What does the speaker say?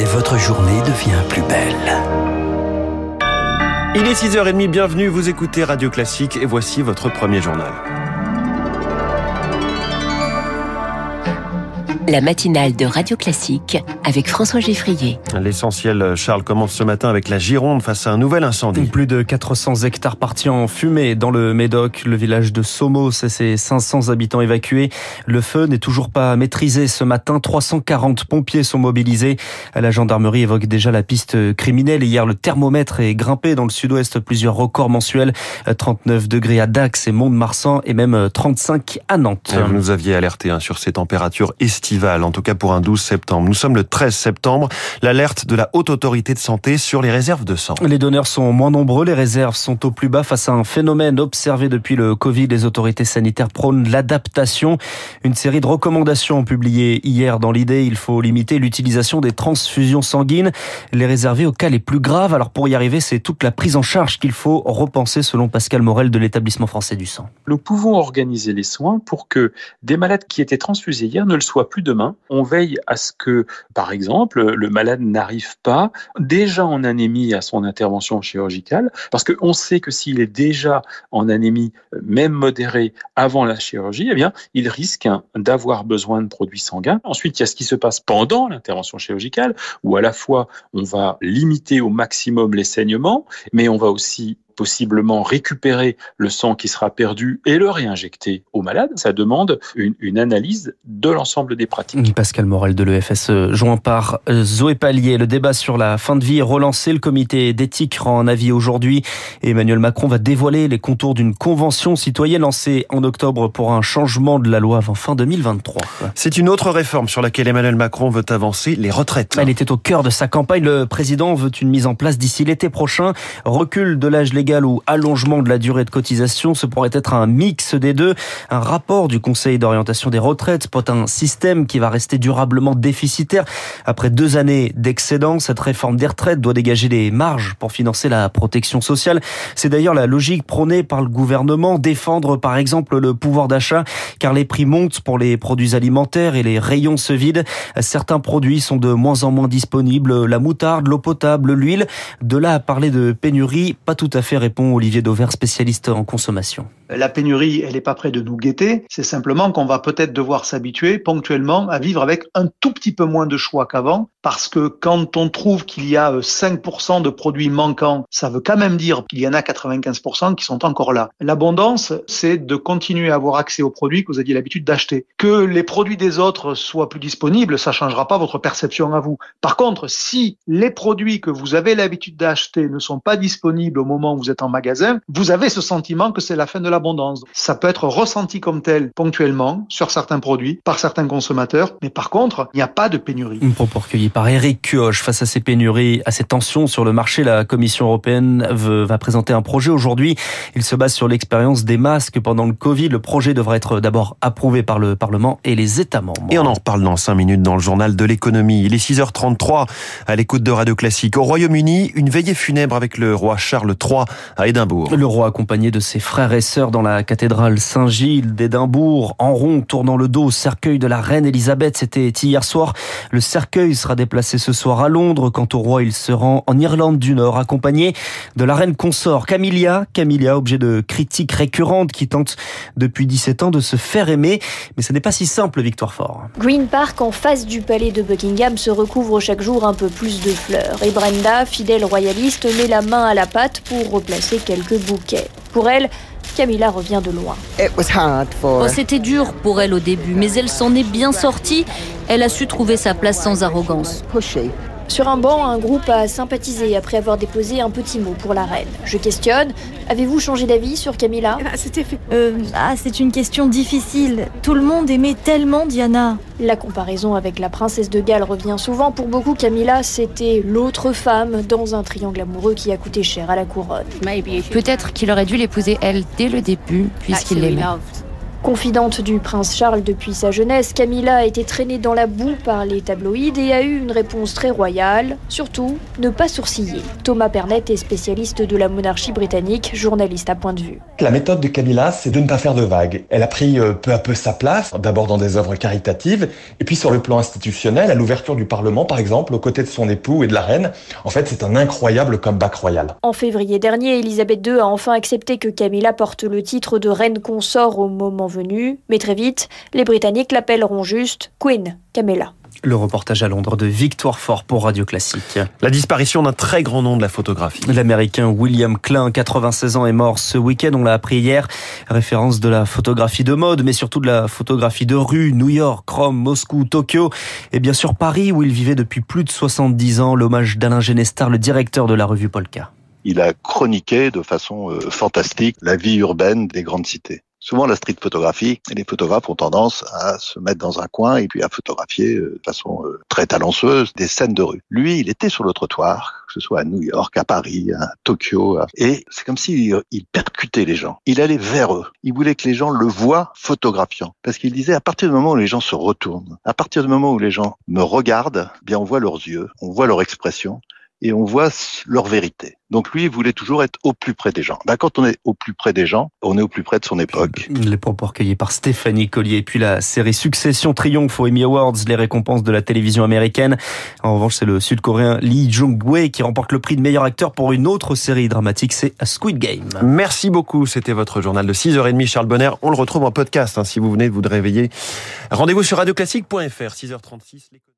et votre journée devient plus belle. Il est 6h30, bienvenue, vous écoutez Radio Classique et voici votre premier journal. La matinale de Radio Classique avec François Geffrier. L'essentiel, Charles, commence ce matin avec la Gironde face à un nouvel incendie. Plus de 400 hectares partis en fumée dans le Médoc, le village de Somos et ses 500 habitants évacués. Le feu n'est toujours pas maîtrisé ce matin. 340 pompiers sont mobilisés. La gendarmerie évoque déjà la piste criminelle. Hier, le thermomètre est grimpé dans le sud-ouest. Plusieurs records mensuels. 39 degrés à Dax et Mont-de-Marsan et même 35 à Nantes. Vous nous aviez alerté hein, sur ces températures estivales en tout cas pour un 12 septembre. Nous sommes le 13 septembre, l'alerte de la Haute Autorité de Santé sur les réserves de sang. Les donneurs sont moins nombreux, les réserves sont au plus bas face à un phénomène observé depuis le Covid. Les autorités sanitaires prônent l'adaptation. Une série de recommandations publiées hier dans l'idée, il faut limiter l'utilisation des transfusions sanguines, les réserver aux cas les plus graves. Alors pour y arriver, c'est toute la prise en charge qu'il faut repenser selon Pascal Morel de l'établissement français du sang. Nous pouvons organiser les soins pour que des malades qui étaient transfusés hier ne le soient plus demain, on veille à ce que, par exemple, le malade n'arrive pas déjà en anémie à son intervention chirurgicale, parce qu'on sait que s'il est déjà en anémie, même modérée, avant la chirurgie, eh bien, il risque hein, d'avoir besoin de produits sanguins. Ensuite, il y a ce qui se passe pendant l'intervention chirurgicale, où à la fois on va limiter au maximum les saignements, mais on va aussi possiblement récupérer le sang qui sera perdu et le réinjecter au malade. Ça demande une, analyse de l'ensemble des pratiques. Pascal Morel de l'EFSE, joint par euh, Zoé Pallier. Le débat sur la fin de vie est relancé. Le comité d'éthique rend un avis aujourd'hui. Emmanuel Macron va dévoiler les contours d'une convention citoyenne lancée en octobre pour un changement de la loi avant fin 2023. C'est une autre réforme sur laquelle Emmanuel Macron veut avancer, les retraites. Elle était au cœur de sa campagne. Le président veut une mise en place d'ici l'été prochain. Recul de l'âge légal ou allongement de la durée de cotisation, ce pourrait être un mix des deux. Un rapport du Conseil d'orientation des retraites pointe un système qui va rester durablement déficitaire. Après deux années d'excédent, cette réforme des retraites doit dégager des marges pour financer la protection sociale. C'est d'ailleurs la logique prônée par le gouvernement, défendre par exemple le pouvoir d'achat, car les prix montent pour les produits alimentaires et les rayons se vident. Certains produits sont de moins en moins disponibles, la moutarde, l'eau potable, l'huile. De là à parler de pénurie, pas tout à fait répond Olivier Dauvert, spécialiste en consommation. La pénurie, elle n'est pas près de nous guetter. C'est simplement qu'on va peut-être devoir s'habituer ponctuellement à vivre avec un tout petit peu moins de choix qu'avant. Parce que quand on trouve qu'il y a 5% euh, de produits manquants, ça veut quand même dire qu'il y en a 95% qui sont encore là. L'abondance, c'est de continuer à avoir accès aux produits que vous aviez l'habitude d'acheter. Que les produits des autres soient plus disponibles, ça changera pas votre perception à vous. Par contre, si les produits que vous avez l'habitude d'acheter ne sont pas disponibles au moment où vous êtes en magasin, vous avez ce sentiment que c'est la fin de l'abondance. Ça peut être ressenti comme tel ponctuellement sur certains produits par certains consommateurs, mais par contre, il n'y a pas de pénurie. Une propos recueilli par Eric Kioch face à ces pénuries, à ces tensions sur le marché. La Commission européenne va présenter un projet aujourd'hui. Il se base sur l'expérience des masques pendant le Covid. Le projet devrait être d'abord approuvé par le Parlement et les États membres. Et on en reparle dans 5 minutes dans le journal de l'économie. Il est 6h33 à l'écoute de Radio Classique. Au Royaume-Uni, une veillée funèbre avec le roi Charles III à Édimbourg. Le roi accompagné de ses frères et sœurs dans la cathédrale Saint-Gilles d'Édimbourg, en rond, tournant le dos cercueil de la reine Elisabeth. C'était hier soir. Le cercueil sera déplacé ce soir à Londres. Quant au roi, il se rend en Irlande du Nord, accompagné de la reine consort Camilla. Camilla, objet de critiques récurrentes qui tente depuis 17 ans de se faire aimer. Mais ce n'est pas si simple, Victoire Fort. Green Park, en face du palais de Buckingham, se recouvre chaque jour un peu plus de fleurs. Et Brenda, fidèle royaliste, met la main à la pâte pour replacer quelques bouquets. Pour elle, Camilla revient de loin. Oh, C'était dur pour elle au début, mais elle s'en est bien sortie. Elle a su trouver sa place sans arrogance. Sur un banc, un groupe a sympathisé après avoir déposé un petit mot pour la reine. Je questionne. Avez-vous changé d'avis sur Camilla? Ah, euh, ah, C'est une question difficile. Tout le monde aimait tellement Diana. La comparaison avec la princesse de Galles revient souvent. Pour beaucoup, Camilla, c'était l'autre femme dans un triangle amoureux qui a coûté cher à la couronne. Peut-être qu'il aurait dû l'épouser elle dès le début, puisqu'il l'aimait. Confidente du prince Charles depuis sa jeunesse, Camilla a été traînée dans la boue par les tabloïds et a eu une réponse très royale. Surtout, ne pas sourciller. Thomas Pernet est spécialiste de la monarchie britannique, journaliste à point de vue. La méthode de Camilla, c'est de ne pas faire de vagues. Elle a pris euh, peu à peu sa place, d'abord dans des œuvres caritatives, et puis sur le plan institutionnel, à l'ouverture du Parlement par exemple, aux côtés de son époux et de la reine. En fait, c'est un incroyable comeback royal. En février dernier, Elisabeth II a enfin accepté que Camilla porte le titre de reine consort au moment venu, mais très vite, les Britanniques l'appelleront juste Queen Camilla. Le reportage à Londres de Victoire Fort pour Radio Classique. La disparition d'un très grand nom de la photographie. L'américain William Klein, 96 ans, est mort ce week-end, on l'a appris hier. Référence de la photographie de mode, mais surtout de la photographie de rue, New York, Rome, Moscou, Tokyo et bien sûr Paris où il vivait depuis plus de 70 ans. L'hommage d'Alain Genestar, le directeur de la revue Polka. Il a chroniqué de façon euh, fantastique la vie urbaine des grandes cités. Souvent, la street photographie, les photographes ont tendance à se mettre dans un coin et puis à photographier euh, de façon euh, très talentueuse des scènes de rue. Lui, il était sur le trottoir, que ce soit à New York, à Paris, à Tokyo, et c'est comme s'il il percutait les gens. Il allait vers eux. Il voulait que les gens le voient photographiant. Parce qu'il disait, à partir du moment où les gens se retournent, à partir du moment où les gens me regardent, eh bien, on voit leurs yeux, on voit leur expression, et on voit leur vérité. Donc lui, il voulait toujours être au plus près des gens. Ben, quand on est au plus près des gens, on est au plus près de son époque. Les propos recueillis par Stéphanie Collier. puis la série Succession triomphe aux Emmy Awards, les récompenses de la télévision américaine. En revanche, c'est le Sud-Coréen Lee Jung-wei qui remporte le prix de meilleur acteur pour une autre série dramatique, c'est A Squid Game. Merci beaucoup. C'était votre journal de 6h30, Charles Bonner. On le retrouve en podcast hein, si vous venez de vous réveiller. Rendez-vous sur radioclassique.fr, 6h36.